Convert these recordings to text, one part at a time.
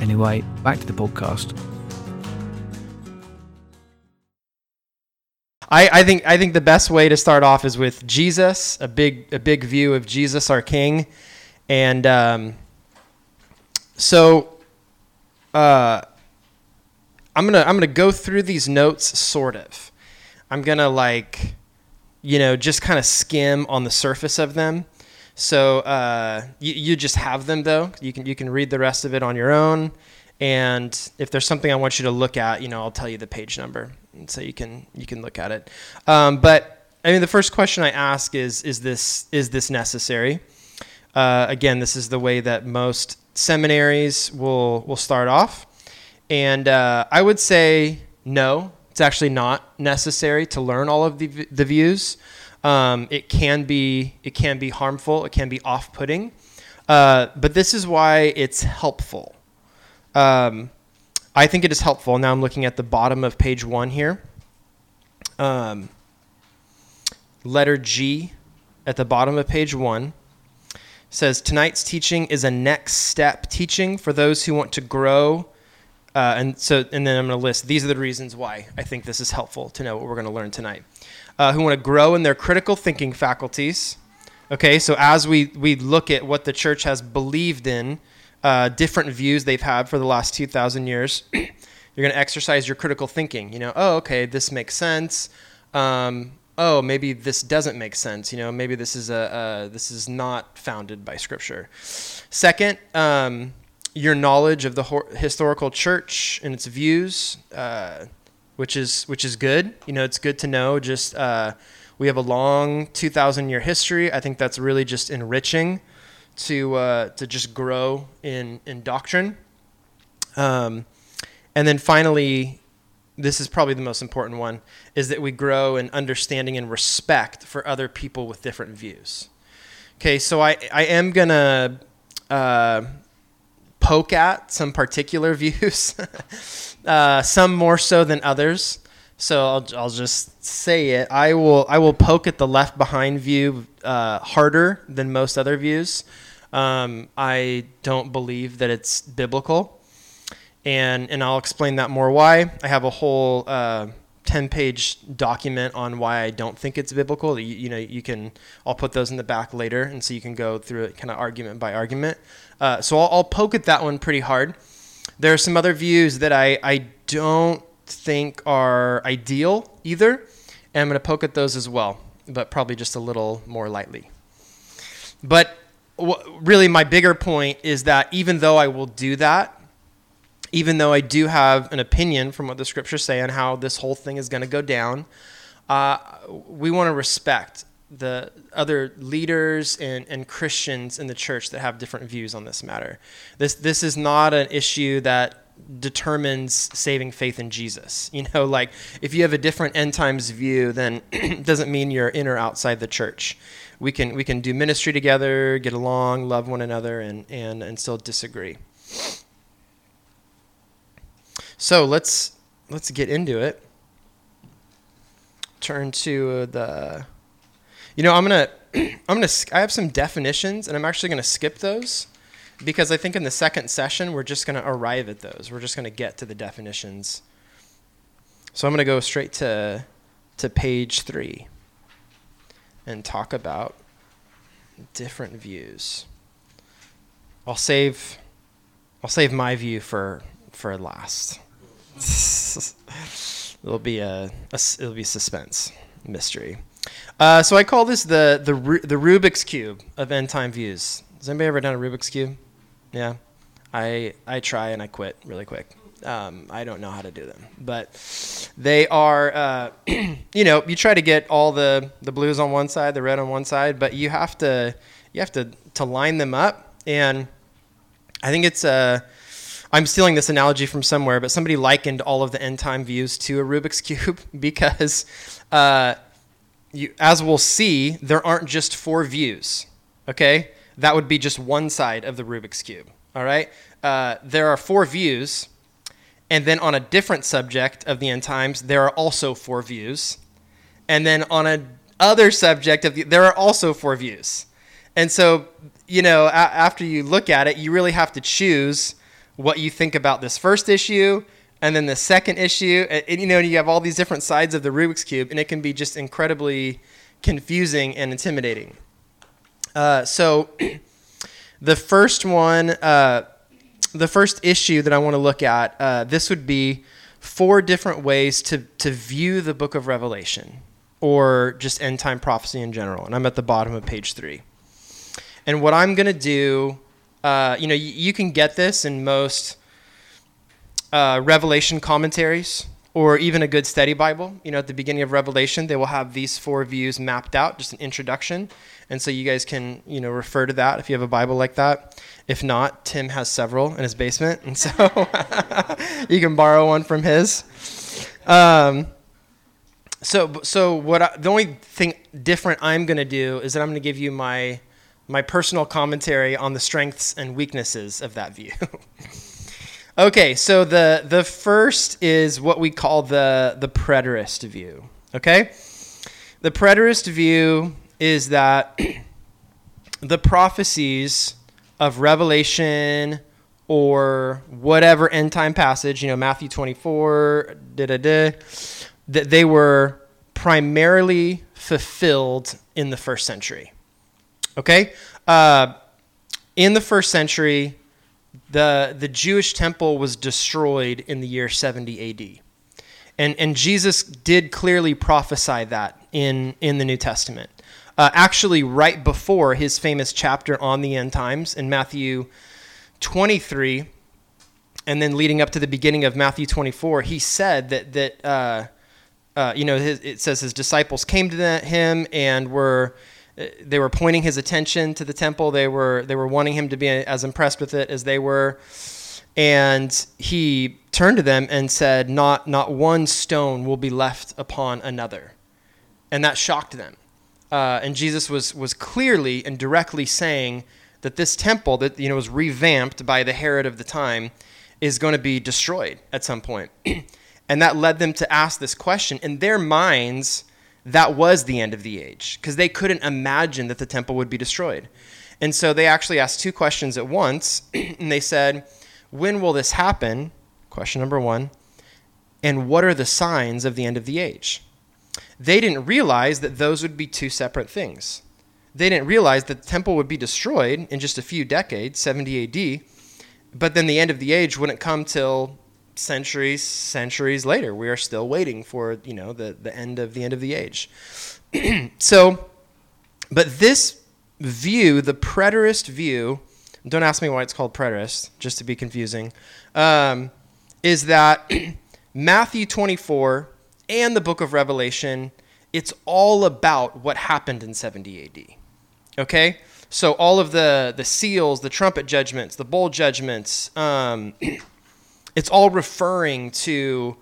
Anyway, back to the podcast. I, I think I think the best way to start off is with Jesus, a big a big view of Jesus, our King, and um, so uh, I'm gonna I'm gonna go through these notes sort of. I'm gonna like, you know, just kind of skim on the surface of them. So uh, you, you just have them though. You can you can read the rest of it on your own. And if there's something I want you to look at, you know, I'll tell you the page number, and so you can you can look at it. Um, but I mean, the first question I ask is is this is this necessary? Uh, again, this is the way that most seminaries will will start off, and uh, I would say no. It's actually not necessary to learn all of the the views. Um, it can be it can be harmful. It can be off putting. Uh, but this is why it's helpful. Um, I think it is helpful. Now I'm looking at the bottom of page one here. Um, letter G at the bottom of page one says tonight's teaching is a next step teaching for those who want to grow. Uh, and so, and then I'm going to list these are the reasons why I think this is helpful to know what we're going to learn tonight uh, who want to grow in their critical thinking faculties. Okay, so as we, we look at what the church has believed in, uh, different views they've had for the last 2,000 years, you're going to exercise your critical thinking. You know, oh, okay, this makes sense. Um, oh, maybe this doesn't make sense. You know, maybe this is a, this is not founded by Scripture. Second, um, your knowledge of the ho- historical church and its views. Uh, which is which is good. You know, it's good to know. Just uh, we have a long 2,000 year history. I think that's really just enriching to uh, to just grow in in doctrine. Um, and then finally, this is probably the most important one: is that we grow in understanding and respect for other people with different views. Okay, so I I am gonna. Uh, poke at some particular views, uh, some more so than others. So I'll, I'll just say it. I will I will poke at the left behind view uh, harder than most other views. Um, I don't believe that it's biblical, and and I'll explain that more why. I have a whole uh, 10 page document on why I don't think it's biblical. You, you, know, you can, I'll put those in the back later. And so you can go through it kind of argument by argument. Uh, so I'll, I'll, poke at that one pretty hard. There are some other views that I, I don't think are ideal either. And I'm going to poke at those as well, but probably just a little more lightly. But w- really, my bigger point is that even though I will do that, even though I do have an opinion from what the scriptures say on how this whole thing is going to go down, uh, we want to respect the other leaders and, and Christians in the church that have different views on this matter. This this is not an issue that determines saving faith in Jesus. You know, like if you have a different end times view, then doesn't mean you're in or outside the church. We can we can do ministry together, get along, love one another, and and and still disagree. So let's let's get into it. Turn to the. You know, I'm gonna I'm gonna I have some definitions, and I'm actually gonna skip those because I think in the second session we're just gonna arrive at those. We're just gonna get to the definitions. So I'm gonna go straight to to page three and talk about different views. I'll save I'll save my view for for last. it'll be a, a, it'll be suspense mystery. Uh, so I call this the the the Rubik's cube of end time views. Has anybody ever done a Rubik's cube? Yeah, I I try and I quit really quick. Um, I don't know how to do them, but they are. Uh, you know, you try to get all the the blues on one side, the red on one side, but you have to you have to to line them up, and I think it's I'm stealing this analogy from somewhere, but somebody likened all of the end time views to a Rubik's cube because, uh, you, as we'll see, there aren't just four views. Okay, that would be just one side of the Rubik's cube. All right, uh, there are four views, and then on a different subject of the end times, there are also four views, and then on a other subject of the, there are also four views, and so you know a- after you look at it, you really have to choose what you think about this first issue and then the second issue and, you know you have all these different sides of the rubik's cube and it can be just incredibly confusing and intimidating. Uh, so the first one uh, the first issue that i want to look at uh, this would be four different ways to, to view the book of revelation or just end time prophecy in general and i'm at the bottom of page three. And what i'm going to do uh, you know, you, can get this in most uh, Revelation commentaries or even a good study Bible. You know, at the beginning of Revelation, they will have these four views mapped out, just an introduction. And so you guys can, you know, refer to that if you have a Bible like that. If not, Tim has several in his basement, and so you can borrow one from his. Um, so, so what? I, the only thing different I'm going to do is that I'm going to give you my my personal commentary on the strengths and weaknesses of that view. okay, so the the first is what we call the the preterist view. Okay? The preterist view is that the prophecies of Revelation or whatever end time passage, you know, Matthew 24, da da da, that they were primarily fulfilled in the first century. Okay? Uh, in the first century, the, the Jewish temple was destroyed in the year 70 AD. And, and Jesus did clearly prophesy that in, in the New Testament. Uh, actually, right before his famous chapter on the end times in Matthew 23, and then leading up to the beginning of Matthew 24, he said that, that uh, uh, you know, his, it says his disciples came to him and were they were pointing his attention to the temple. They were they were wanting him to be as impressed with it as they were. And he turned to them and said, "Not not one stone will be left upon another." And that shocked them. Uh, and Jesus was was clearly and directly saying that this temple that you know was revamped by the Herod of the time is going to be destroyed at some point. and that led them to ask this question in their minds that was the end of the age because they couldn't imagine that the temple would be destroyed. And so they actually asked two questions at once. and they said, When will this happen? Question number one. And what are the signs of the end of the age? They didn't realize that those would be two separate things. They didn't realize that the temple would be destroyed in just a few decades, 70 AD, but then the end of the age wouldn't come till centuries, centuries later. We are still waiting for, you know, the, the end of the end of the age. so, but this view, the preterist view, don't ask me why it's called preterist, just to be confusing, um, is that Matthew 24 and the book of Revelation, it's all about what happened in 70 AD. Okay? So all of the, the seals, the trumpet judgments, the bowl judgments, um, it's all referring to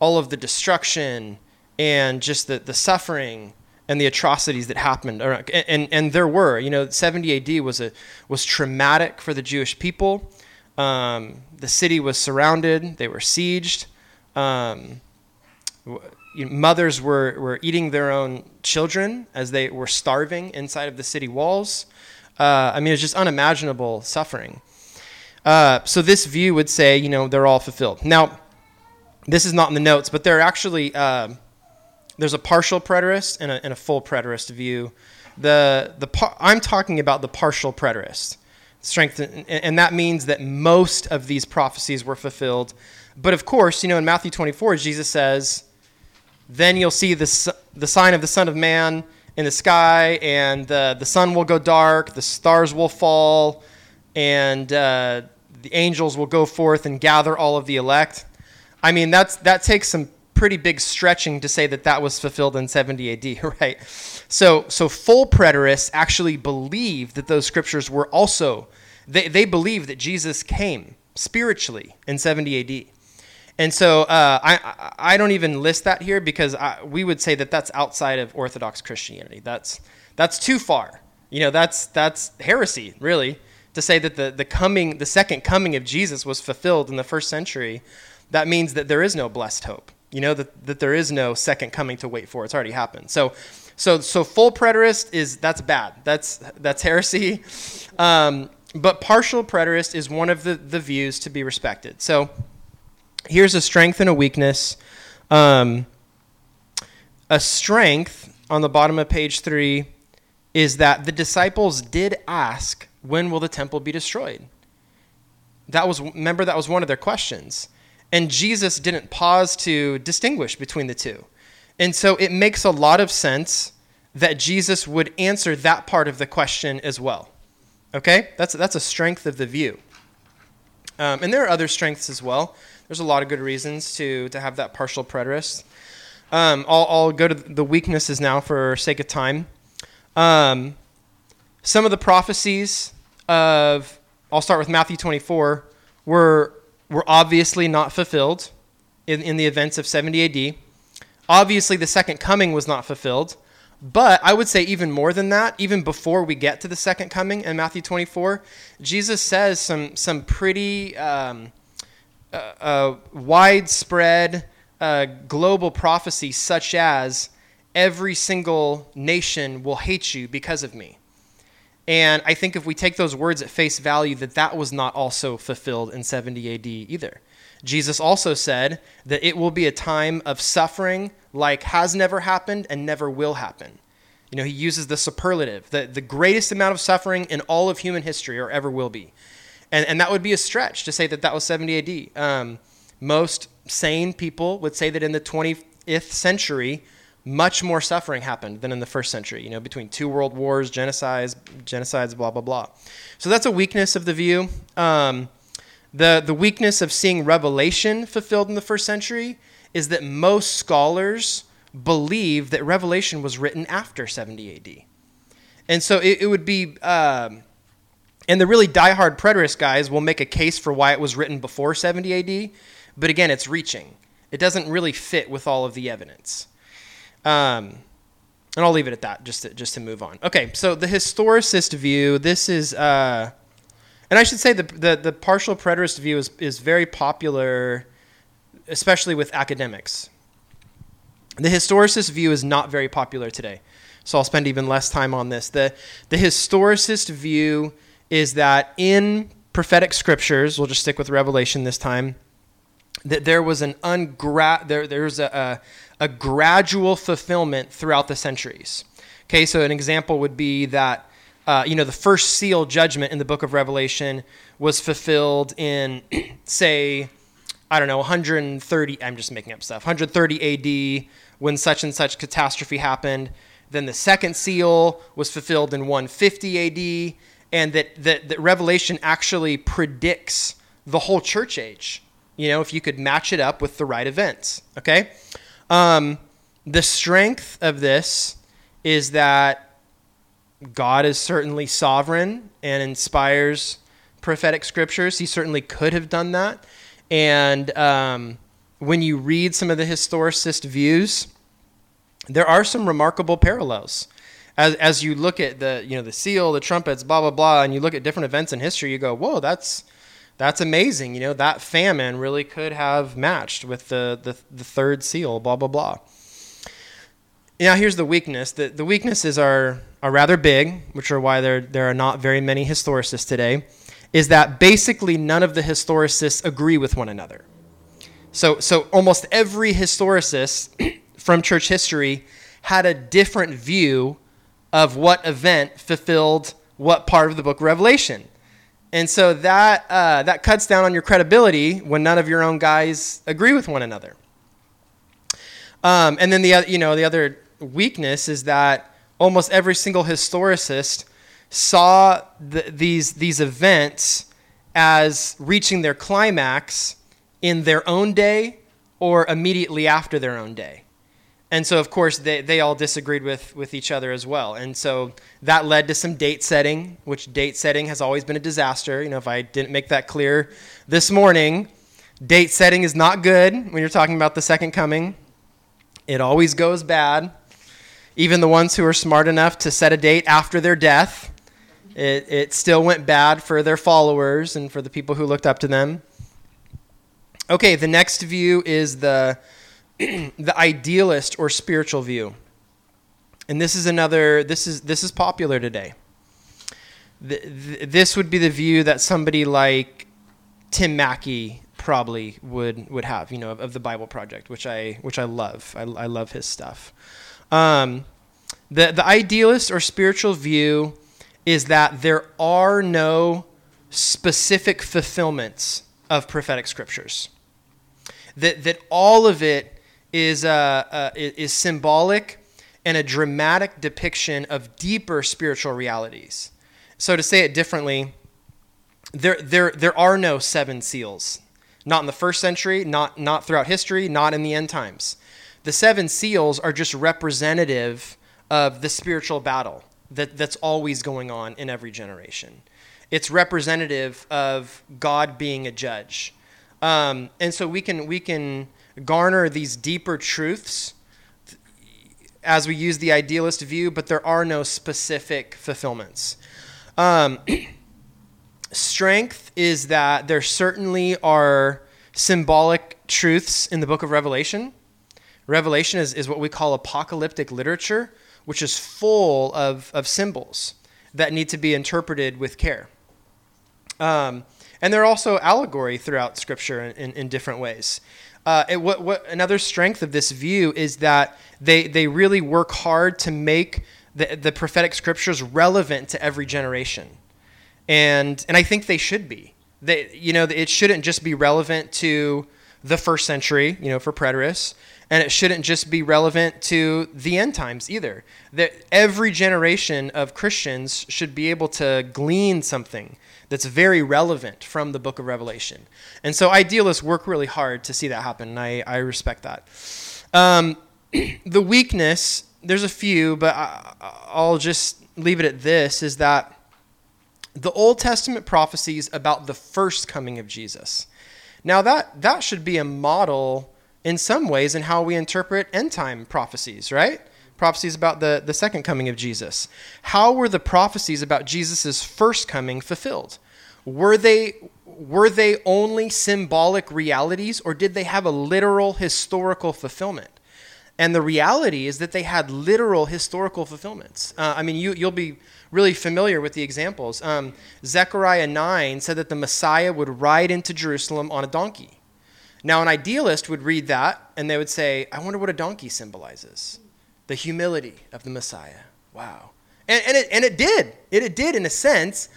all of the destruction and just the, the suffering and the atrocities that happened and, and, and there were you know 70 AD was a was traumatic for the Jewish people. Um, the city was surrounded they were sieged. Um, mothers were, were eating their own children as they were starving inside of the city walls. Uh, I mean it was just unimaginable suffering uh, so this view would say, you know, they're all fulfilled. Now, this is not in the notes, but there are actually uh, there's a partial preterist and a, and a, full preterist view. The the par- I'm talking about the partial preterist strength, and, that means that most of these prophecies were fulfilled. But of course, you know, in Matthew 24, Jesus says, "Then you'll see the the sign of the Son of Man." in the sky, and the, the sun will go dark, the stars will fall, and uh, the angels will go forth and gather all of the elect. I mean, that's that takes some pretty big stretching to say that that was fulfilled in 70 AD, right? So, so full preterists actually believe that those scriptures were also they they believe that Jesus came spiritually in 70 AD. And so uh, I, I don't even list that here because I, we would say that that's outside of Orthodox Christianity. That's, that's too far. You know, that's, that's heresy, really, to say that the, the coming, the second coming of Jesus was fulfilled in the first century. That means that there is no blessed hope. You know, that, that there is no second coming to wait for. It's already happened. So, so, so full preterist is, that's bad. That's, that's heresy. Um, but partial preterist is one of the, the views to be respected. So, here's a strength and a weakness. Um, a strength on the bottom of page three is that the disciples did ask, "When will the temple be destroyed?" That was remember that was one of their questions, and Jesus didn't pause to distinguish between the two, and so it makes a lot of sense that Jesus would answer that part of the question as well. Okay, that's that's a strength of the view, um, and there are other strengths as well there's a lot of good reasons to to have that partial preterist. Um, I'll, I'll go to the weaknesses now for sake of time. Um, some of the prophecies of I'll start with Matthew 24 were were obviously not fulfilled in, in the events of 70 AD. Obviously, the second coming was not fulfilled. But I would say even more than that, even before we get to the second coming in Matthew 24, Jesus says some some pretty um, a widespread uh, global prophecy, such as every single nation will hate you because of me. And I think if we take those words at face value, that that was not also fulfilled in 70 AD either. Jesus also said that it will be a time of suffering like has never happened and never will happen. You know, he uses the superlative, the, the greatest amount of suffering in all of human history or ever will be and, and that would be a stretch to say that that was 70 AD. Um, most sane people would say that in the 20th century, much more suffering happened than in the first century, you know, between two world wars, genocides, genocides, blah, blah, blah. So that's a weakness of the view. Um, the, the weakness of seeing Revelation fulfilled in the first century is that most scholars believe that Revelation was written after 70 AD. And so it, it would be um, and the really diehard preterist guys will make a case for why it was written before 70 AD, but again, it's reaching. It doesn't really fit with all of the evidence. Um, and I'll leave it at that just to, just to move on. Okay, so the historicist view, this is, uh, and I should say the, the, the partial preterist view is, is very popular, especially with academics. The historicist view is not very popular today, so I'll spend even less time on this. The, the historicist view is that in prophetic scriptures, we'll just stick with Revelation this time, that there was an ungra- there, there's a, a, a gradual fulfillment throughout the centuries. Okay, so an example would be that uh, you know the first seal judgment in the book of Revelation was fulfilled in say I don't know 130 I'm just making up stuff 130 AD when such and such catastrophe happened. Then the second seal was fulfilled in 150 AD and that, that, that Revelation actually predicts the whole church age. You know, if you could match it up with the right events. Okay? Um, the strength of this is that God is certainly sovereign and inspires prophetic scriptures. He certainly could have done that. And um, when you read some of the historicist views, there are some remarkable parallels as as you look at the you know the seal, the trumpets, blah blah blah, and you look at different events in history, you go, whoa, that's that's amazing. You know that famine really could have matched with the the, the third seal, blah blah blah. Now here's the weakness. The the weaknesses are are rather big, which are why there there are not very many historicists today. Is that basically none of the historicists agree with one another. So so almost every historicist from church history had a different view of what event fulfilled what part of the book of Revelation. And so that, uh, that cuts down on your credibility when none of your own guys agree with one another. Um, and then the, you know, the other weakness is that almost every single historicist saw the, these, these events as reaching their climax in their own day or immediately after their own day. And so, of course, they, they all disagreed with, with each other as well. And so that led to some date setting, which date setting has always been a disaster. You know, if I didn't make that clear this morning, date setting is not good when you're talking about the second coming. It always goes bad. Even the ones who are smart enough to set a date after their death, it, it still went bad for their followers and for the people who looked up to them. Okay, the next view is the the idealist or spiritual view. And this is another this is this is popular today. The, this would be the view that somebody like Tim Mackie probably would would have, you know, of, of the Bible Project, which I which I love. I, I love his stuff. Um, the the idealist or spiritual view is that there are no specific fulfillments of prophetic scriptures. That that all of it is, uh, uh, is symbolic and a dramatic depiction of deeper spiritual realities. So to say it differently, there, there, there are no seven seals. Not in the first century, not, not throughout history, not in the end times. The seven seals are just representative of the spiritual battle that, that's always going on in every generation. It's representative of God being a judge. Um, and so we can, we can garner these deeper truths as we use the idealist view, but there are no specific fulfillments. Um, strength is that there certainly are symbolic truths in the book of Revelation. Revelation is, is what we call apocalyptic literature, which is full of, of symbols that need to be interpreted with care. Um, and there are also allegory throughout Scripture in, in, in different ways. Uh, what, what another strength of this view is that they, they really work hard to make the, the prophetic scriptures relevant to every generation. And, and I think they should be. They, you know, it shouldn't just be relevant to the first century, you know, for preterists, and it shouldn't just be relevant to the end times either. That every generation of Christians should be able to glean something that's very relevant from the book of Revelation. And so idealists work really hard to see that happen, and I, I respect that. Um, the weakness, there's a few, but I, I'll just leave it at this is that the Old Testament prophecies about the first coming of Jesus. Now, that, that should be a model in some ways in how we interpret end time prophecies, right? prophecies about the, the second coming of Jesus. How were the prophecies about Jesus' first coming fulfilled? Were they, were they only symbolic realities or did they have a literal historical fulfillment? And the reality is that they had literal historical fulfillments. Uh, I mean, you, you'll be really familiar with the examples. Um, Zechariah 9 said that the Messiah would ride into Jerusalem on a donkey. Now, an idealist would read that and they would say, I wonder what a donkey symbolizes the humility of the Messiah. Wow. And, and, it, and it did. It, it did in a sense,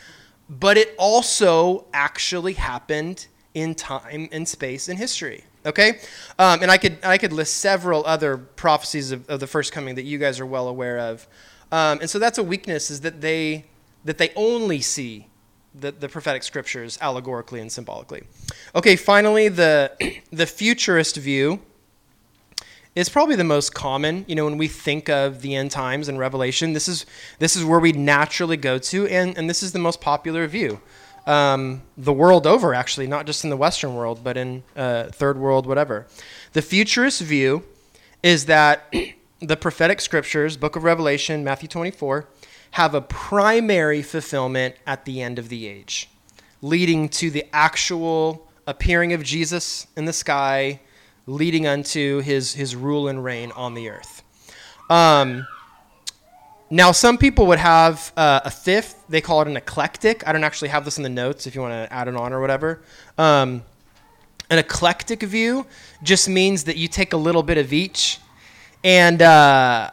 but it also actually happened in time and space and history. Okay, um, and I could I could list several other prophecies of, of, the first coming that you guys are well aware of, um, and so that's a weakness is that they that they only see the, the prophetic scriptures allegorically and symbolically. Okay, finally the the futurist view is probably the most common. You know, when we think of the end times and Revelation, this is this is where we naturally go to, and and this is the most popular view. Um, the world over, actually, not just in the Western world, but in uh, third world, whatever. The futurist view is that the prophetic scriptures, Book of Revelation, Matthew 24, have a primary fulfillment at the end of the age, leading to the actual appearing of Jesus in the sky, leading unto his, his rule and reign on the earth. Um, now, some people would have uh, a fifth. They call it an eclectic. I don't actually have this in the notes if you want to add it on or whatever. Um, an eclectic view just means that you take a little bit of each. And uh,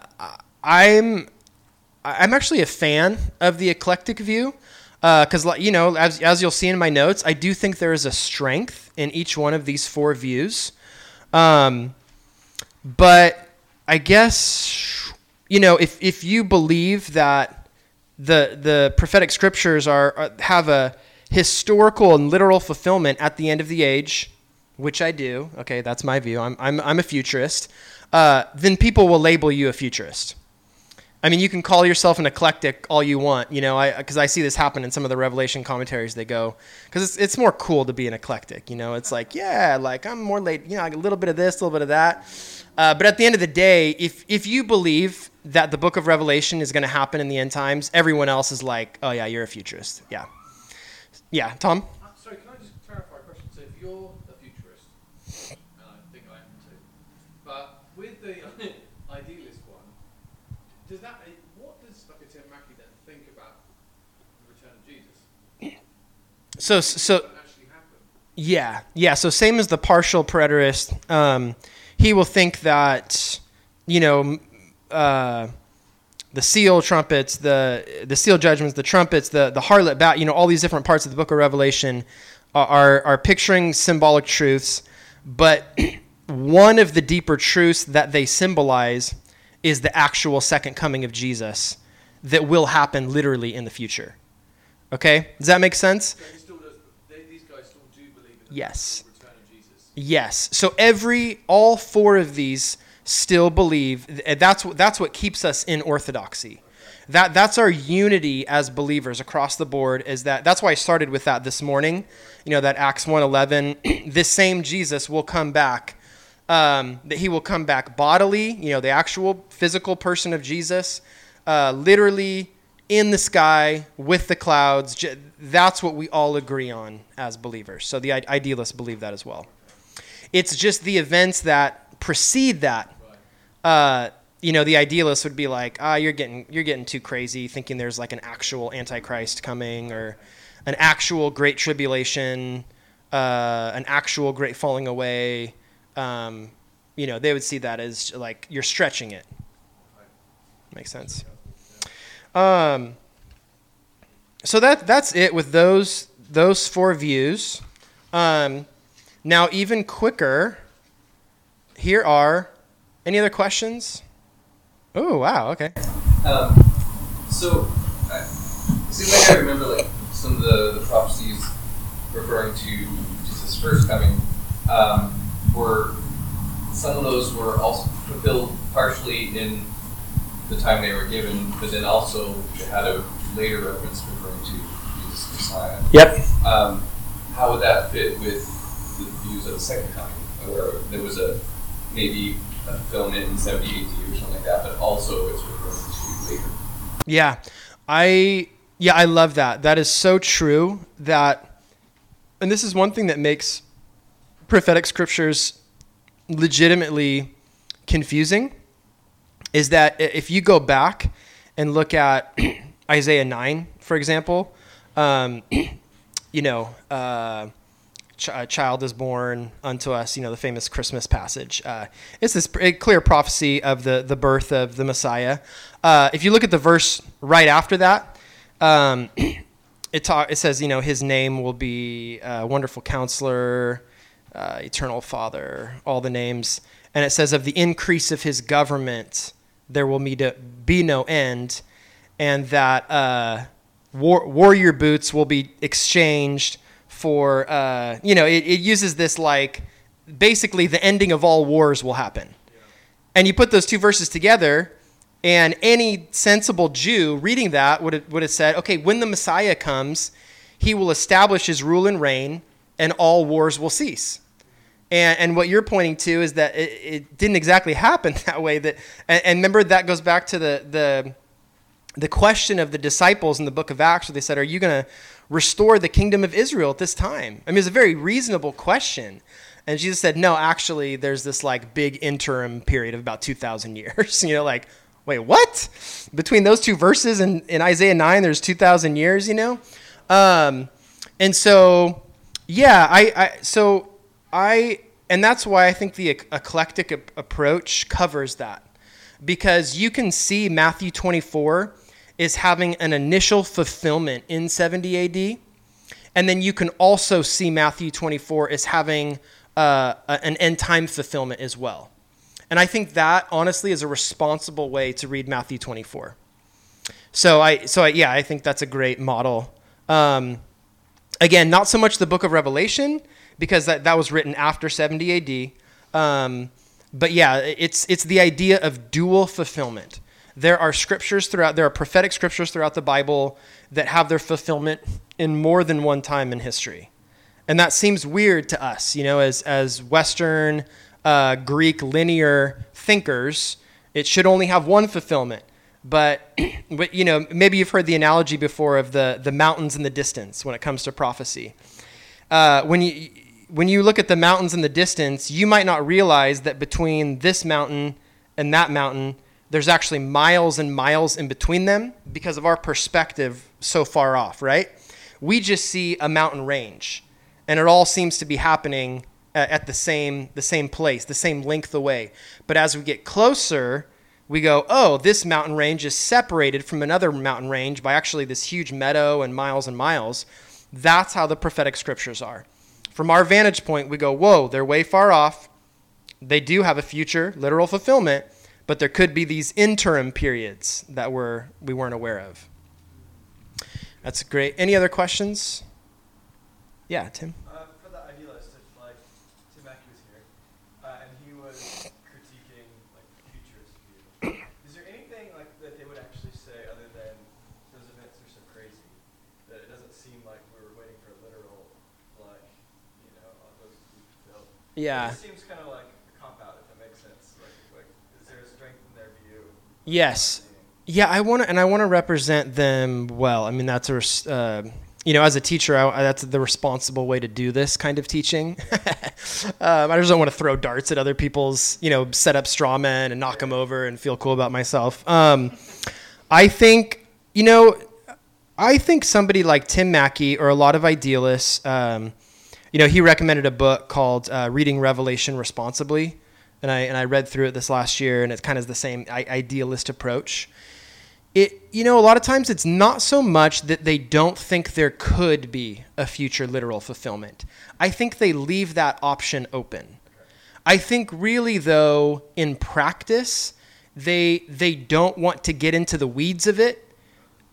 I'm, I'm actually a fan of the eclectic view because, uh, you know, as, as you'll see in my notes, I do think there is a strength in each one of these four views. Um, but I guess you know if if you believe that the the prophetic scriptures are, are have a historical and literal fulfillment at the end of the age, which I do. Okay, that's my view. I'm I'm I'm a futurist. uh, then people will label you a futurist. I mean, you can call yourself an eclectic all you want, you know, I because I, I, see this happen in some of the Revelation commentaries. They go, because it's, it's more cool to be an eclectic, you know, it's like, yeah, like I'm more late, you know, like a little bit of this, a little bit of that. Uh, but at the end of the day, if, if you believe that the book of Revelation is going to happen in the end times, everyone else is like, oh, yeah, you're a futurist. Yeah. Yeah, Tom? Uh, sorry, can I just clarify a question? So if you're a futurist, and I think I am too, but with the idealist one, does that, what does like a Tim Mackie then think about the return of Jesus? So, so, yeah, yeah. So same as the partial preterist, um, he will think that, you know, uh, the seal trumpets, the the seal judgments, the trumpets, the the harlot bat, you know, all these different parts of the book of Revelation are are, are picturing symbolic truths, but one of the deeper truths that they symbolize is the actual second coming of Jesus that will happen literally in the future. Okay? Does that make sense? Yes. Yes. So every all four of these still believe that's that's what keeps us in orthodoxy. That that's our unity as believers across the board is that that's why I started with that this morning. You know that Acts 1:11 this same Jesus will come back um, that he will come back bodily, you know, the actual physical person of Jesus, uh, literally in the sky with the clouds. That's what we all agree on as believers. So the idealists believe that as well. It's just the events that precede that. Uh, you know, the idealists would be like, "Ah, you're getting you're getting too crazy, thinking there's like an actual antichrist coming or an actual great tribulation, uh, an actual great falling away." Um, you know, they would see that as like you're stretching it. Makes sense. Um, so that that's it with those those four views. Um, now, even quicker, here are any other questions? Oh, wow, okay. Um, so, it seems like I remember like some of the, the prophecies referring to Jesus' first coming um, were some of those were also fulfilled partially in the time they were given, but then also it had a later reference referring to Jesus Messiah. Yep. Um, how would that fit with the views of the second coming, where there was a maybe a fulfillment in 70 AD or something like that, but also it's referring to later. Yeah, I yeah I love that. That is so true. That, and this is one thing that makes prophetic scriptures legitimately confusing. Is that if you go back and look at Isaiah 9, for example, um, you know, uh, ch- a child is born unto us, you know, the famous Christmas passage. Uh, it's this pr- clear prophecy of the, the birth of the Messiah. Uh, if you look at the verse right after that, um, it, ta- it says, you know, his name will be uh, Wonderful Counselor, uh, Eternal Father, all the names. And it says, of the increase of his government, there will be no end, and that uh, war- warrior boots will be exchanged for uh, you know it, it, uses this like basically the ending of all wars will happen yeah. and you put those two verses together and any sensible jew reading that would have, would have said okay when the messiah comes he will establish his rule and reign and all wars will cease and, and what you're pointing to is that it, it didn't exactly happen that way that and, and remember that goes back to the the the question of the disciples in the book of Acts, where they said, Are you going to restore the kingdom of Israel at this time? I mean, it's a very reasonable question. And Jesus said, No, actually, there's this like big interim period of about 2,000 years. you know, like, wait, what? Between those two verses and in Isaiah 9, there's 2,000 years, you know? Um, and so, yeah, I, I, so I, and that's why I think the eclectic approach covers that. Because you can see Matthew 24 is having an initial fulfillment in 70 AD. And then you can also see Matthew 24 is having uh, an end time fulfillment as well. And I think that honestly is a responsible way to read Matthew 24. So I, so I, yeah, I think that's a great model. Um, again, not so much the book of Revelation because that, that was written after 70 AD. Um, but yeah, it's it's the idea of dual fulfillment. There are scriptures throughout there are prophetic scriptures throughout the Bible that have their fulfillment in more than one time in history. And that seems weird to us, you know, as as Western uh, Greek linear thinkers, it should only have one fulfillment. But, you know, maybe you've heard the analogy before of the the mountains in the distance when it comes to prophecy. Uh, when you when you look at the mountains in the distance, you might not realize that between this mountain and that mountain, there's actually miles and miles in between them because of our perspective so far off, right? We just see a mountain range, and it all seems to be happening uh, at the same the same place, the same length away. But as we get closer, we go, "Oh, this mountain range is separated from another mountain range by actually this huge meadow and miles and miles." That's how the prophetic scriptures are. From our vantage point, we go, whoa, they're way far off. They do have a future, literal fulfillment, but there could be these interim periods that we're, we weren't aware of. That's great. Any other questions? Yeah, Tim. Uh, for the idealist, if like Tim Mackie was here, uh, and he was critiquing like the futurist view, is there anything like that they would actually say other than those events are so crazy that it doesn't seem like we were waiting for a literal like you know on those to be fulfilled? Yeah. It seems kind of like a cop out if that makes sense. Like, like is there a strength in their view? Yes. Yeah, I want to, and I want to represent them well. I mean, that's a, res- uh, you know, as a teacher, I, that's the responsible way to do this kind of teaching. um, I just don't want to throw darts at other people's, you know, set up straw men and knock them over and feel cool about myself. Um, I think, you know, I think somebody like Tim Mackie or a lot of idealists, um, you know, he recommended a book called uh, Reading Revelation Responsibly. And I, and I read through it this last year, and it's kind of the same idealist approach it you know a lot of times it's not so much that they don't think there could be a future literal fulfillment i think they leave that option open i think really though in practice they they don't want to get into the weeds of it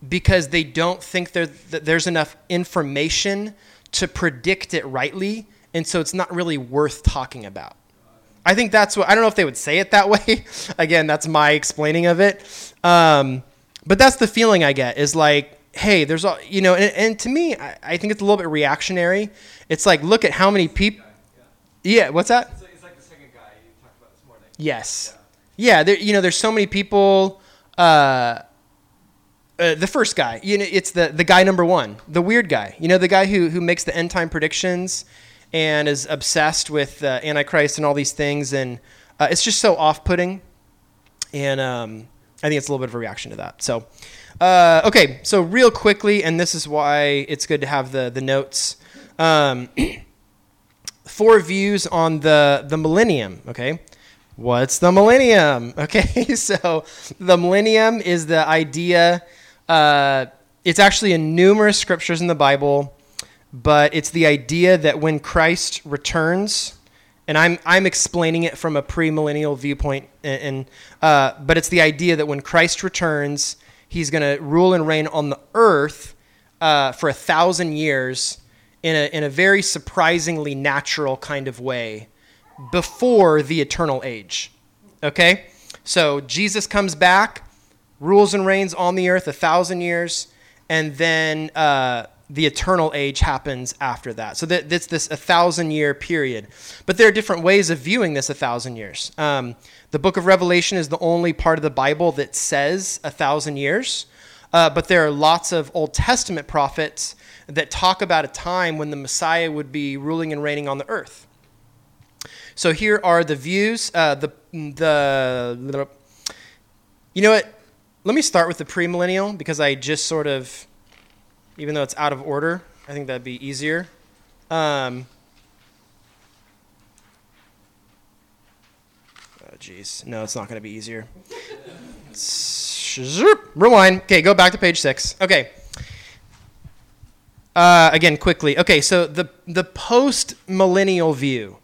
because they don't think there, that there's enough information to predict it rightly and so it's not really worth talking about i think that's what i don't know if they would say it that way again that's my explaining of it um, but that's the feeling I get is like, hey, there's all you know, and, and to me, I, I, think it's a little bit reactionary. It's like, look at how many people. Yeah, what's that? It's like, it's like the second guy you talked about this morning. Yes. Yeah, there, you know, there's so many people. Uh, uh, the first guy, you know, it's the the guy number one, the weird guy. You know, the guy who who makes the end time predictions and is obsessed with uh, Antichrist and all these things, and uh, it's just so off putting. And um, I think it's a little bit of a reaction to that. So, uh, okay, so real quickly, and this is why it's good to have the the notes. Um, four views on the the millennium. Okay, what's the millennium? Okay, so the millennium is the idea. Uh, it's actually in numerous scriptures in the Bible, but it's the idea that when Christ returns, and I'm I'm explaining it from a premillennial viewpoint, and, and uh, but it's the idea that when Christ returns, He's going to rule and reign on the earth uh, for a thousand years in a in a very surprisingly natural kind of way before the eternal age. Okay, so Jesus comes back, rules and reigns on the earth a thousand years, and then. Uh, the eternal age happens after that. So that it's this a thousand year period. But there are different ways of viewing this a thousand years. Um, the book of Revelation is the only part of the Bible that says a thousand years. Uh, but there are lots of Old Testament prophets that talk about a time when the Messiah would be ruling and reigning on the earth. So here are the views. Uh, the the you know what? Let me start with the premillennial because I just sort of even though it's out of order. I think that'd be easier. Um, oh, jeez. No, it's not going to be easier. Rewind. Okay, go back to page six. Okay. Uh, again, quickly. Okay, so the the post millennial view.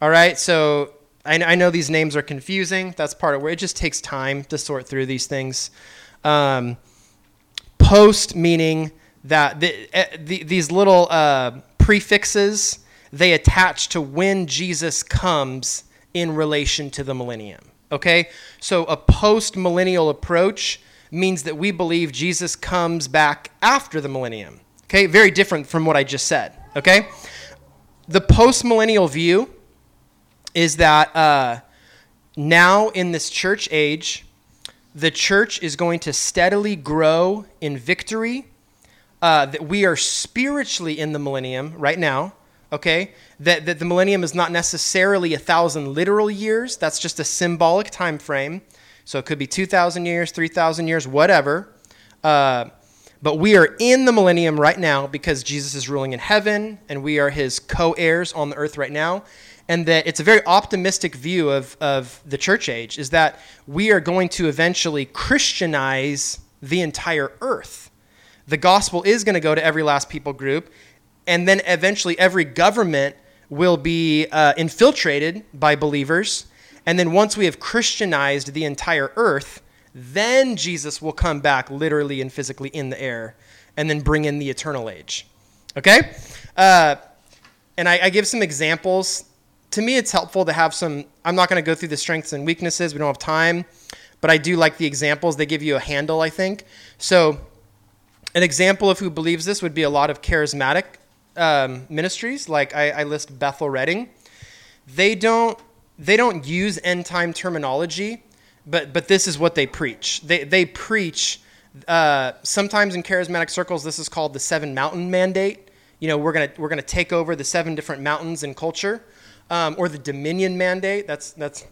All right, so I, I, know these names are confusing. That's part of where it just takes time to sort through these things. Um, post meaning that the, uh, the, these little uh, prefixes they attach to when Jesus comes in relation to the millennium. Okay? So a post millennial approach means that we believe Jesus comes back after the millennium. Okay? Very different from what I just said. Okay? The post millennial view is that uh, now in this church age, the church is going to steadily grow in victory. Uh, that we are spiritually in the millennium right now, okay? That, that the millennium is not necessarily a thousand literal years, that's just a symbolic time frame. So it could be 2,000 years, 3,000 years, whatever. Uh, but we are in the millennium right now because Jesus is ruling in heaven and we are his co heirs on the earth right now and that it's a very optimistic view of, of the church age is that we are going to eventually christianize the entire earth. The gospel is going to go to every last people group and then eventually every government will be uh, infiltrated by believers. And then once we have christianized the entire earth then jesus will come back literally and physically in the air and then bring in the eternal age. Okay? Uh, and I, I give some examples to me, it's helpful to have some. I'm not going to go through the strengths and weaknesses. We don't have time, but I do like the examples. They give you a handle, I think. So, an example of who believes this would be a lot of charismatic um, ministries, like I, I list Bethel Redding. They don't they don't use end time terminology, but but this is what they preach. They they preach. Uh, sometimes in charismatic circles, this is called the seven mountain mandate. You know, we're gonna we're gonna take over the seven different mountains in culture um, or the Dominion Mandate. That's that's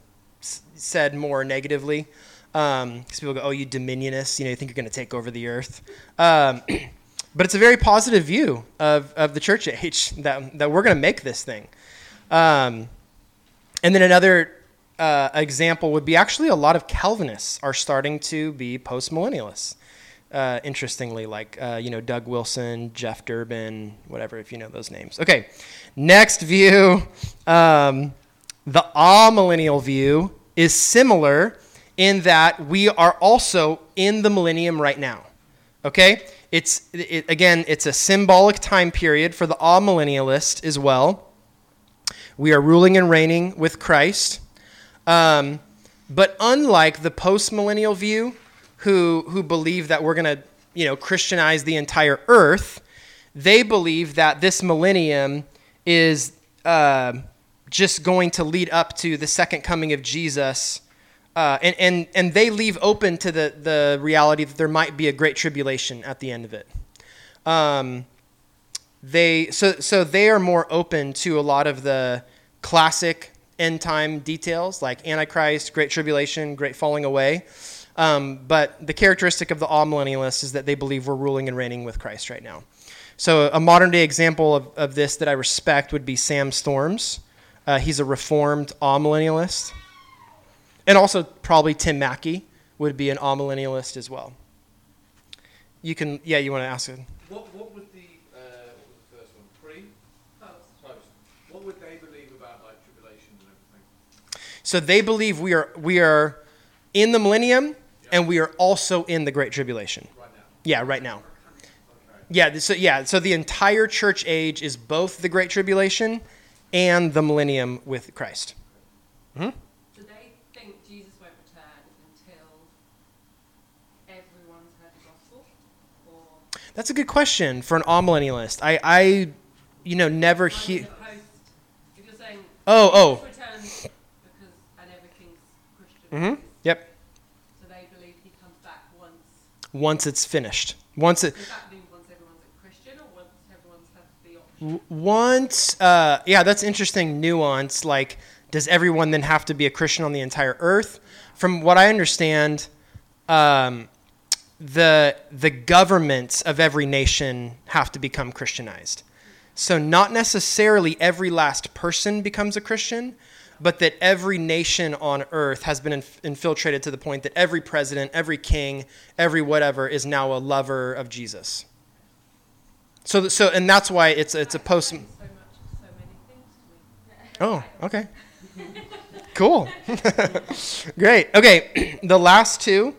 said more negatively. Um, because people go, "Oh, you Dominionists," you know, you think you're going to take over the earth. Um, but it's a very positive view of, of the church age that that we're going to make this thing. Um, and then another uh, example would be actually a lot of Calvinists are starting to be post millennialists. Uh, interestingly, like uh, you know Doug Wilson, Jeff Durbin, whatever, if you know those names. Okay, next view, um, the amillennial view is similar in that we are also in the millennium right now. Okay, it's it, again, it's a symbolic time period for the amillennialist as well. We are ruling and reigning with Christ, um, but unlike the post-millennial view who who believe that we're going to you know Christianize the entire earth. They believe that this millennium is uh, just going to lead up to the second coming of Jesus. Uh, and, and, and they leave open to the, the reality that there might be a great tribulation at the end of it. Um, they, so, so they are more open to a lot of the classic end time details like Antichrist, Great Tribulation, Great Falling Away. Um, but the characteristic of the amillennialists is that they believe we're ruling and reigning with Christ right now. So a modern day example of, of this that I respect would be Sam Storms. Uh, he's a reformed amillennialist. And also probably Tim Mackie would be an amillennialist as well. You can, yeah, you want to ask it? What, what would the, uh, what was the first one? Pre? Post. What would they believe about like tribulation and everything? So they believe we are, we are in the millennium and we are also in the Great Tribulation. Right. Yeah, right now. Yeah, so yeah, so the entire church age is both the Great Tribulation and the millennium with Christ. Do they think Jesus won't return until everyone's heard the gospel? Or That's a good question for an amillennialist. I, I, you know, never hear. the post, if you're saying Oh, oh. Because and everything's Christian, Mm-hmm. Yep. so they believe he comes back once. Once it's finished. Once it. Does that mean once everyone's a Christian or once everyone's had the option? Once. Uh, yeah, that's interesting nuance. Like, does everyone then have to be a Christian on the entire earth? From what I understand, um, the the governments of every nation have to become Christianized. So not necessarily every last person becomes a Christian, but that every nation on earth has been inf- infiltrated to the point that every president, every king, every whatever is now a lover of Jesus. So so and that's why it's it's a post So much, so many things to. Oh, okay. cool. Great. Okay, the last two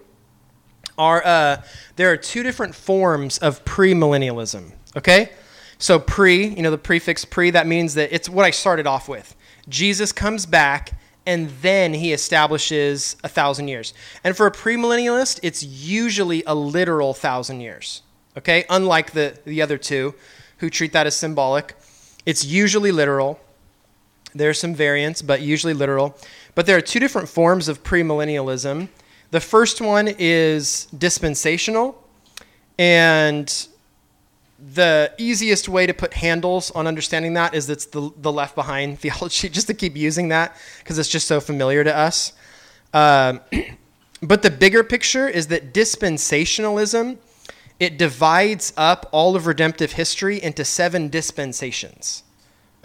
are uh, there are two different forms of premillennialism. Okay, so pre, you know, the prefix pre, that means that it's what I started off with. Jesus comes back and then he establishes a thousand years. And for a premillennialist, it's usually a literal thousand years. Okay, unlike the the other two, who treat that as symbolic, it's usually literal. There's some variants, but usually literal. But there are two different forms of premillennialism. The first one is dispensational, and the easiest way to put handles on understanding that is it's the, the left behind theology, just to keep using that because it's just so familiar to us. Um, but the bigger picture is that dispensationalism it divides up all of redemptive history into seven dispensations.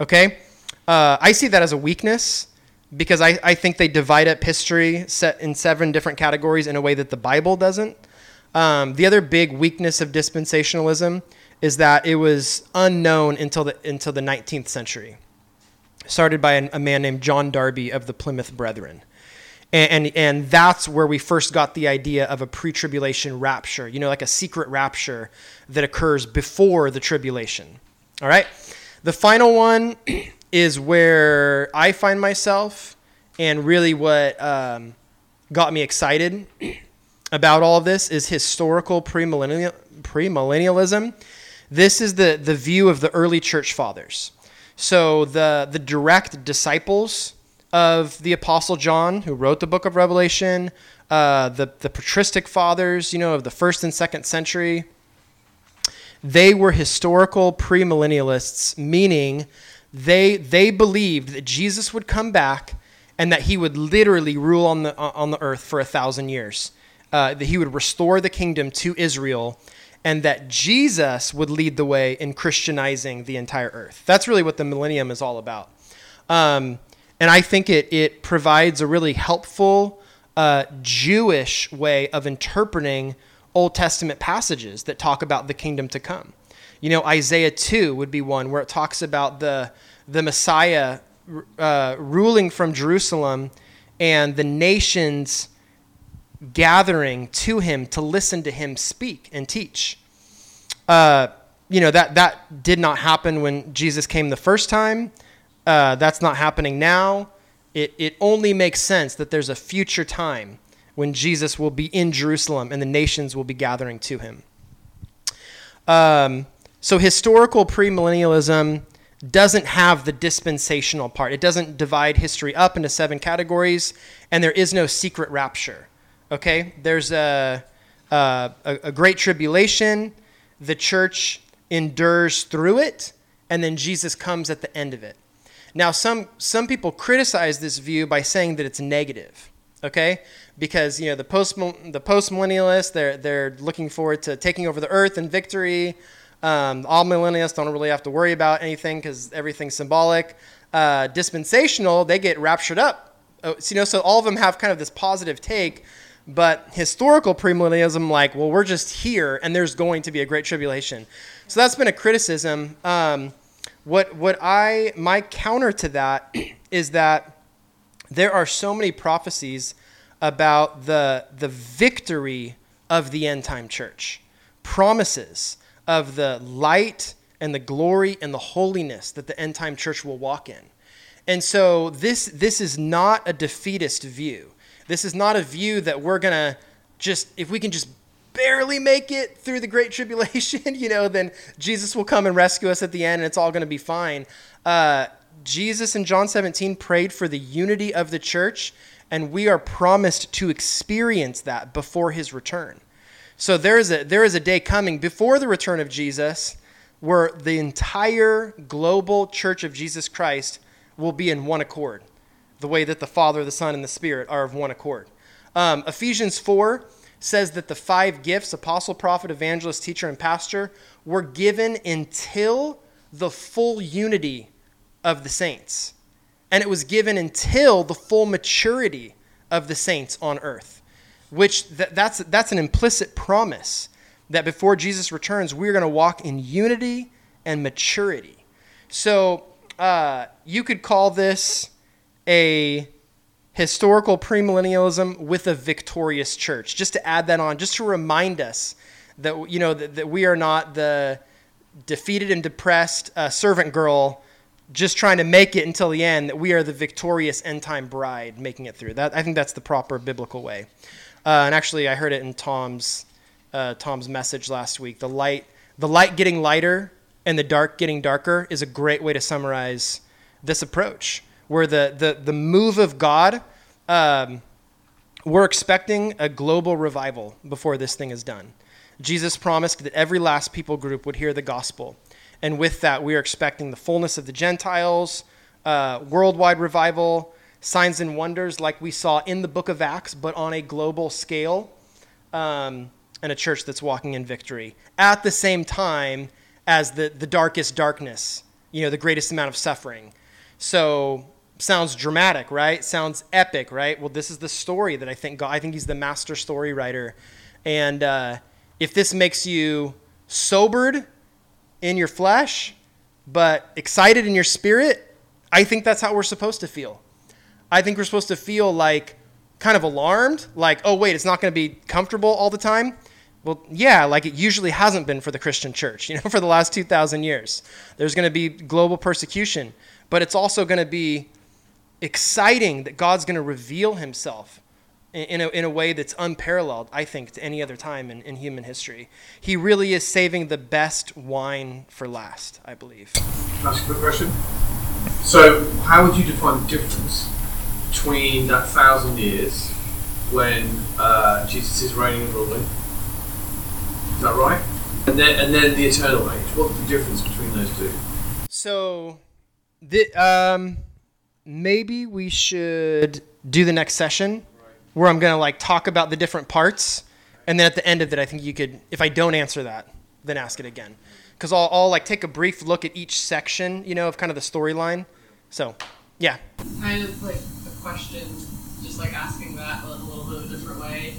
Okay, uh, I see that as a weakness because I, I think they divide up history set in seven different categories in a way that the Bible doesn't. Um, the other big weakness of dispensationalism is that it was unknown until the until the 19th century, started by an, a man named John Darby of the Plymouth Brethren. And, and, and that's where we first got the idea of a pre tribulation rapture, you know, like a secret rapture that occurs before the tribulation. All right? The final one is where I find myself, and really what um, got me excited about all of this is historical premillennial, premillennialism. This is the, the view of the early church fathers. So the, the direct disciples of the Apostle John, who wrote the book of Revelation, uh, the, the patristic fathers, you know, of the first and second century, they were historical premillennialists, meaning they, they believed that Jesus would come back and that he would literally rule on the, on the earth for a thousand years. Uh, that he would restore the kingdom to Israel and that Jesus would lead the way in Christianizing the entire earth. That's really what the millennium is all about. Um, and I think it, it provides a really helpful uh, Jewish way of interpreting Old Testament passages that talk about the kingdom to come. You know, Isaiah 2 would be one where it talks about the, the Messiah uh, ruling from Jerusalem and the nations gathering to him to listen to him speak and teach. Uh, you know, that, that did not happen when Jesus came the first time. Uh, that's not happening now. It, it only makes sense that there's a future time when Jesus will be in Jerusalem and the nations will be gathering to him. Um, so, historical premillennialism doesn't have the dispensational part. It doesn't divide history up into seven categories, and there is no secret rapture. Okay? There's a, a, a great tribulation, the church endures through it, and then Jesus comes at the end of it. Now, some, some people criticize this view by saying that it's negative, okay? Because, you know, the, post, the post-millennialists, they're, they're looking forward to taking over the earth and victory. Um, amillennialists don't really have to worry about anything because everything's symbolic. Uh, dispensational, they get raptured up. Oh, so, you know, so all of them have kind of this positive take, but historical premillennialism, like, well, we're just here and there's going to be a great tribulation. So that's been a criticism. Um, what what I my counter to that is that there are so many prophecies about the the victory of the end time church. Promises of the light and the glory and the holiness that the end time church will walk in. And so this this is not a defeatist view. This is not a view that we're going to just if we can just barely make it through the great tribulation, you know, then Jesus will come and rescue us at the end and it's all going to be fine. Uh, Jesus in John 17 prayed for the unity of the church, and we are promised to experience that before his return. So there is a, there is a day coming before the return of Jesus where the entire global church of Jesus Christ will be in one accord, the way that the Father, the Son, and the Spirit are of one accord. Um, Ephesians 4 says that the five gifts apostle, prophet, evangelist, teacher, and pastor were given until the full unity of the saints. And it was given until the full maturity of the saints on earth, which th- that's, that's an implicit promise that before Jesus returns, we're going to walk in unity and maturity. So uh, you could call this a historical premillennialism with a victorious church. Just to add that on, just to remind us that you know that, that we are not the defeated and depressed uh, servant girl just trying to make it until the end, that we are the victorious end time bride making it through. That I think that's the proper biblical way. Uh, and actually, I heard it in Tom's uh, Tom's message last week. The light, the light getting lighter and the dark getting darker is a great way to summarize this approach, where the the the move of God. Um, we're expecting a global revival before this thing is done. Jesus promised that every last people group would hear the gospel. And with that, we are expecting the fullness of the Gentiles, uh, worldwide revival, signs and wonders like we saw in the book of Acts, but on a global scale, um, and a church that's walking in victory. At the same time as the, the darkest darkness, you know, the greatest amount of suffering. So sounds dramatic, right? Sounds epic, right? Well, this is the story that I think God, I think he's the master story writer. And uh, if this makes you sobered in your flesh, but excited in your spirit, I think that's how we're supposed to feel. I think we're supposed to feel like kind of alarmed, like, oh, wait, it's not going to be comfortable all the time. Well, yeah, like it usually hasn't been for the Christian church, you know, for the last 2,000 years. There's going to be global persecution, but it's also going to be exciting that God's going to reveal himself in a, in a way that's unparalleled, I think, to any other time in, in human history. He really is saving the best wine for last, I believe. Ask a quick question. So, how would you define the difference between that thousand years when uh, Jesus is reigning and ruling? Is that right? And then, and then the eternal age. What's the difference between those two? So, the, um, maybe we should do the next session where I'm going to like talk about the different parts. And then at the end of it, I think you could, if I don't answer that, then ask it again. Because I'll, I'll like take a brief look at each section, you know, of kind of the storyline. So, yeah. Kind of like a question, just like asking that in a little bit of a different way.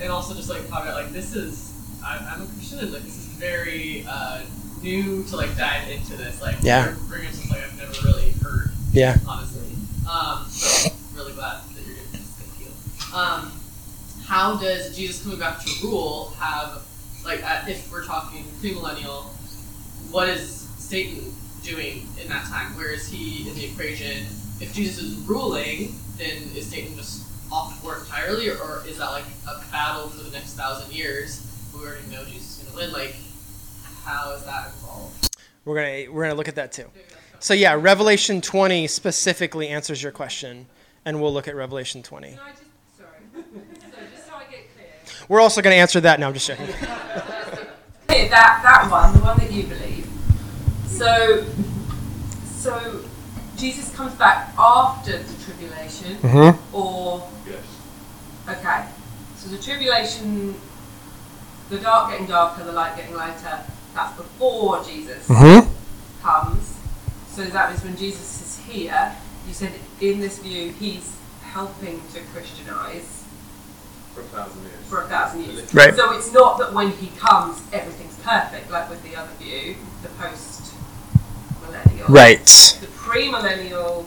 And also just like talk about like this is I'm a Christian like this is very uh, new to like dive into this. Like Yeah. bringing something I've never really heard Yeah. honestly. Um, so really glad that you're doing this. Thank you. Um, how does Jesus coming back to rule have, like, uh, if we're talking premillennial, what is Satan doing in that time? Where is he in the equation? If Jesus is ruling, then is Satan just off the board entirely, or, or is that like a battle for the next thousand years? We already know Jesus is going to win. Like, how is that involved? We're going to we're going to look at that too. So, yeah, Revelation 20 specifically answers your question. And we'll look at Revelation 20. Can I just, sorry. so just so I get clear. We're also going to answer that. No, I'm just joking. Hey, that that one, the one that you believe. So, so Jesus comes back after the tribulation, Mm-hmm. or Yes. okay. So the tribulation, the dark getting darker, the light getting lighter. That's before Jesus Mm-hmm. comes. So that means when Jesus is here, you said in this view he's helping to Christianize For a thousand years. for a thousand years. Right. So it's not that when he comes, everything's perfect, like with the other view, the post millennial. Right. The pre millennial,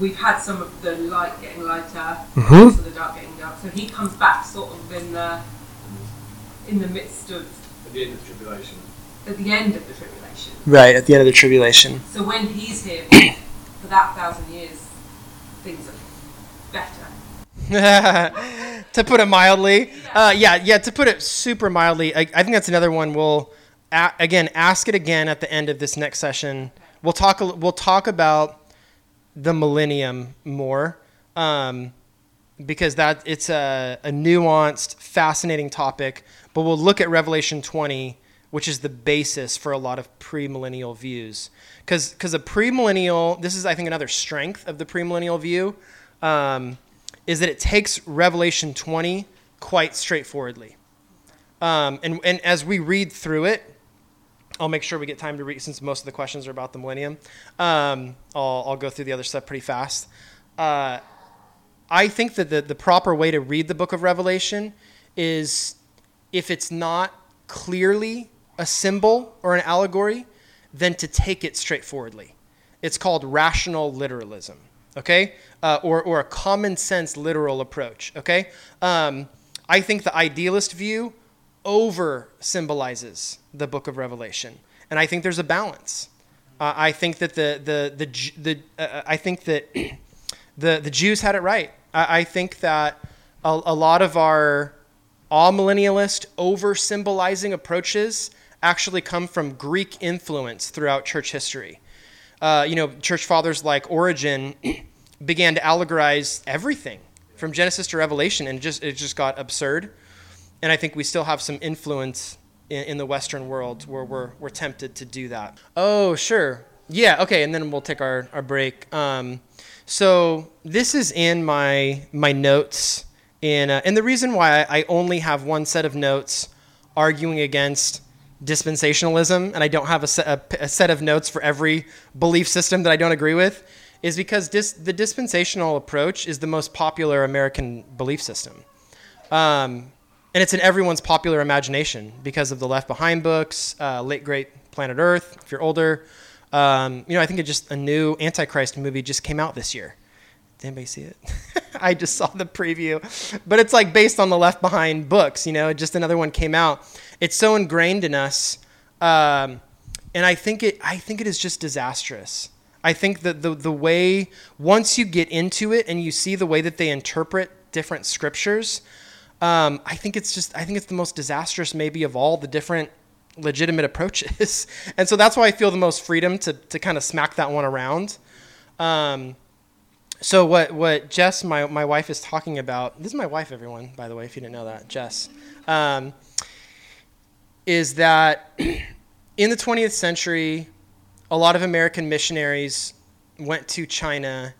we've had some of the light getting lighter, Mm-hmm. also the dark getting dark. So he comes back sort of in the in the midst of At the end of the tribulation. at the end of the tribulation. Right, at the end of the tribulation. So when he's here for that thousand years, things are better. to put it mildly. Uh, yeah, yeah, to put it super mildly, I, I think that's another one. We'll, a, again, ask it again at the end of this next session. We'll talk, we'll talk about the millennium more um, because that it's a, a nuanced, fascinating topic. But we'll look at Revelation 20, which is the basis for a lot of premillennial views. Because because a premillennial, this is, I think, another strength of the premillennial view, um, is that it takes Revelation 20 quite straightforwardly. Um, and, and as we read through it, I'll make sure we get time to read since most of the questions are about the millennium. Um, I'll, I'll go through the other stuff pretty fast. Uh, I think that the, the proper way to read the book of Revelation is if it's not clearly a symbol or an allegory, then to take it straightforwardly. It's called rational literalism, okay? Uh, or, or a common sense literal approach, okay? Um, I think the idealist view over symbolizes the book of Revelation. And I think there's a balance. Uh, I think that the the the the uh, I think that the the Jews had it right. I, I think that a, a lot of our amillennialist over symbolizing approaches actually come from Greek influence throughout church history. Uh, you know, church fathers like Origen began to allegorize everything from Genesis to Revelation, and just it just got absurd. And I think we still have some influence in, in the Western world where we're we're tempted to do that. Oh, sure, yeah, okay, and then we'll take our our break. Um, so this is in my my notes, in uh, and the reason why I only have one set of notes arguing against dispensationalism, and I don't have a set, a, a set of notes for every belief system that I don't agree with, is because dis, the dispensational approach is the most popular American belief system. Um, and it's in everyone's popular imagination because of the Left Behind books, uh, late great Planet Earth. If you're older, um, you know I think it just a new Antichrist movie just came out this year. Did anybody see it? I just saw the preview, but it's like based on the Left Behind books. You know, just another one came out. It's so ingrained in us, um, and I think it. I think it is just disastrous. I think that the the way once you get into it and you see the way that they interpret different scriptures, um, I think it's just I think it's the most disastrous maybe of all the different legitimate approaches, and so that's why I feel the most freedom to to kind of smack that one around. Um, so what what Jess, my my wife, is talking about? This is my wife, everyone. By the way, if you didn't know that, Jess, um, is that in the 20th century, a lot of American missionaries went to China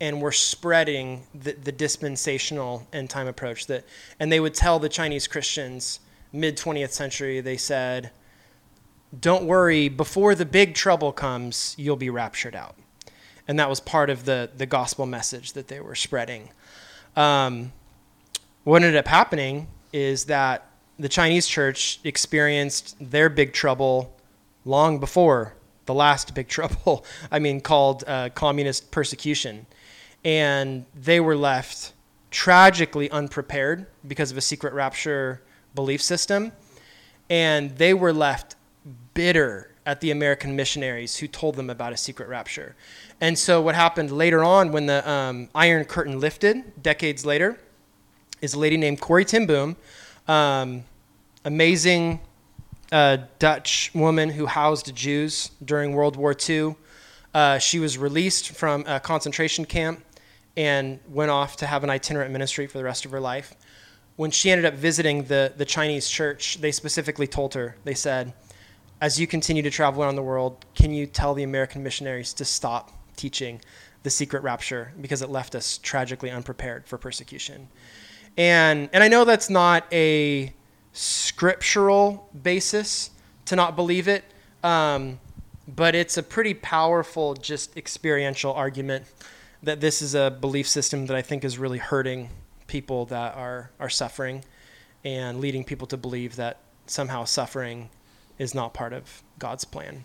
and were spreading the, the dispensational end time approach that and they would tell the Chinese Christians mid 20th century they said don't worry before the big trouble comes you'll be raptured out and that was part of the the gospel message that they were spreading um, what ended up happening is that the Chinese church experienced their big trouble long before the last big trouble, I mean, called uh, communist persecution. And they were left tragically unprepared because of a secret rapture belief system. And they were left bitter at the American missionaries who told them about a secret rapture. And so, what happened later on when the um, Iron Curtain lifted, decades later, is a lady named Corrie Ten Boom, um, amazing uh, Dutch woman who housed Jews during World War II. Uh, she was released from a concentration camp and went off to have an itinerant ministry for the rest of her life. When she ended up visiting the, the Chinese church, they specifically told her, they said, as you continue to travel around the world, can you tell the American missionaries to stop teaching the secret rapture because it left us tragically unprepared for persecution? And, and I know that's not a scriptural basis to not believe it, um, but it's a pretty powerful, just experiential argument that this is a belief system that I think is really hurting people that are, are suffering and leading people to believe that somehow suffering is not part of God's plan.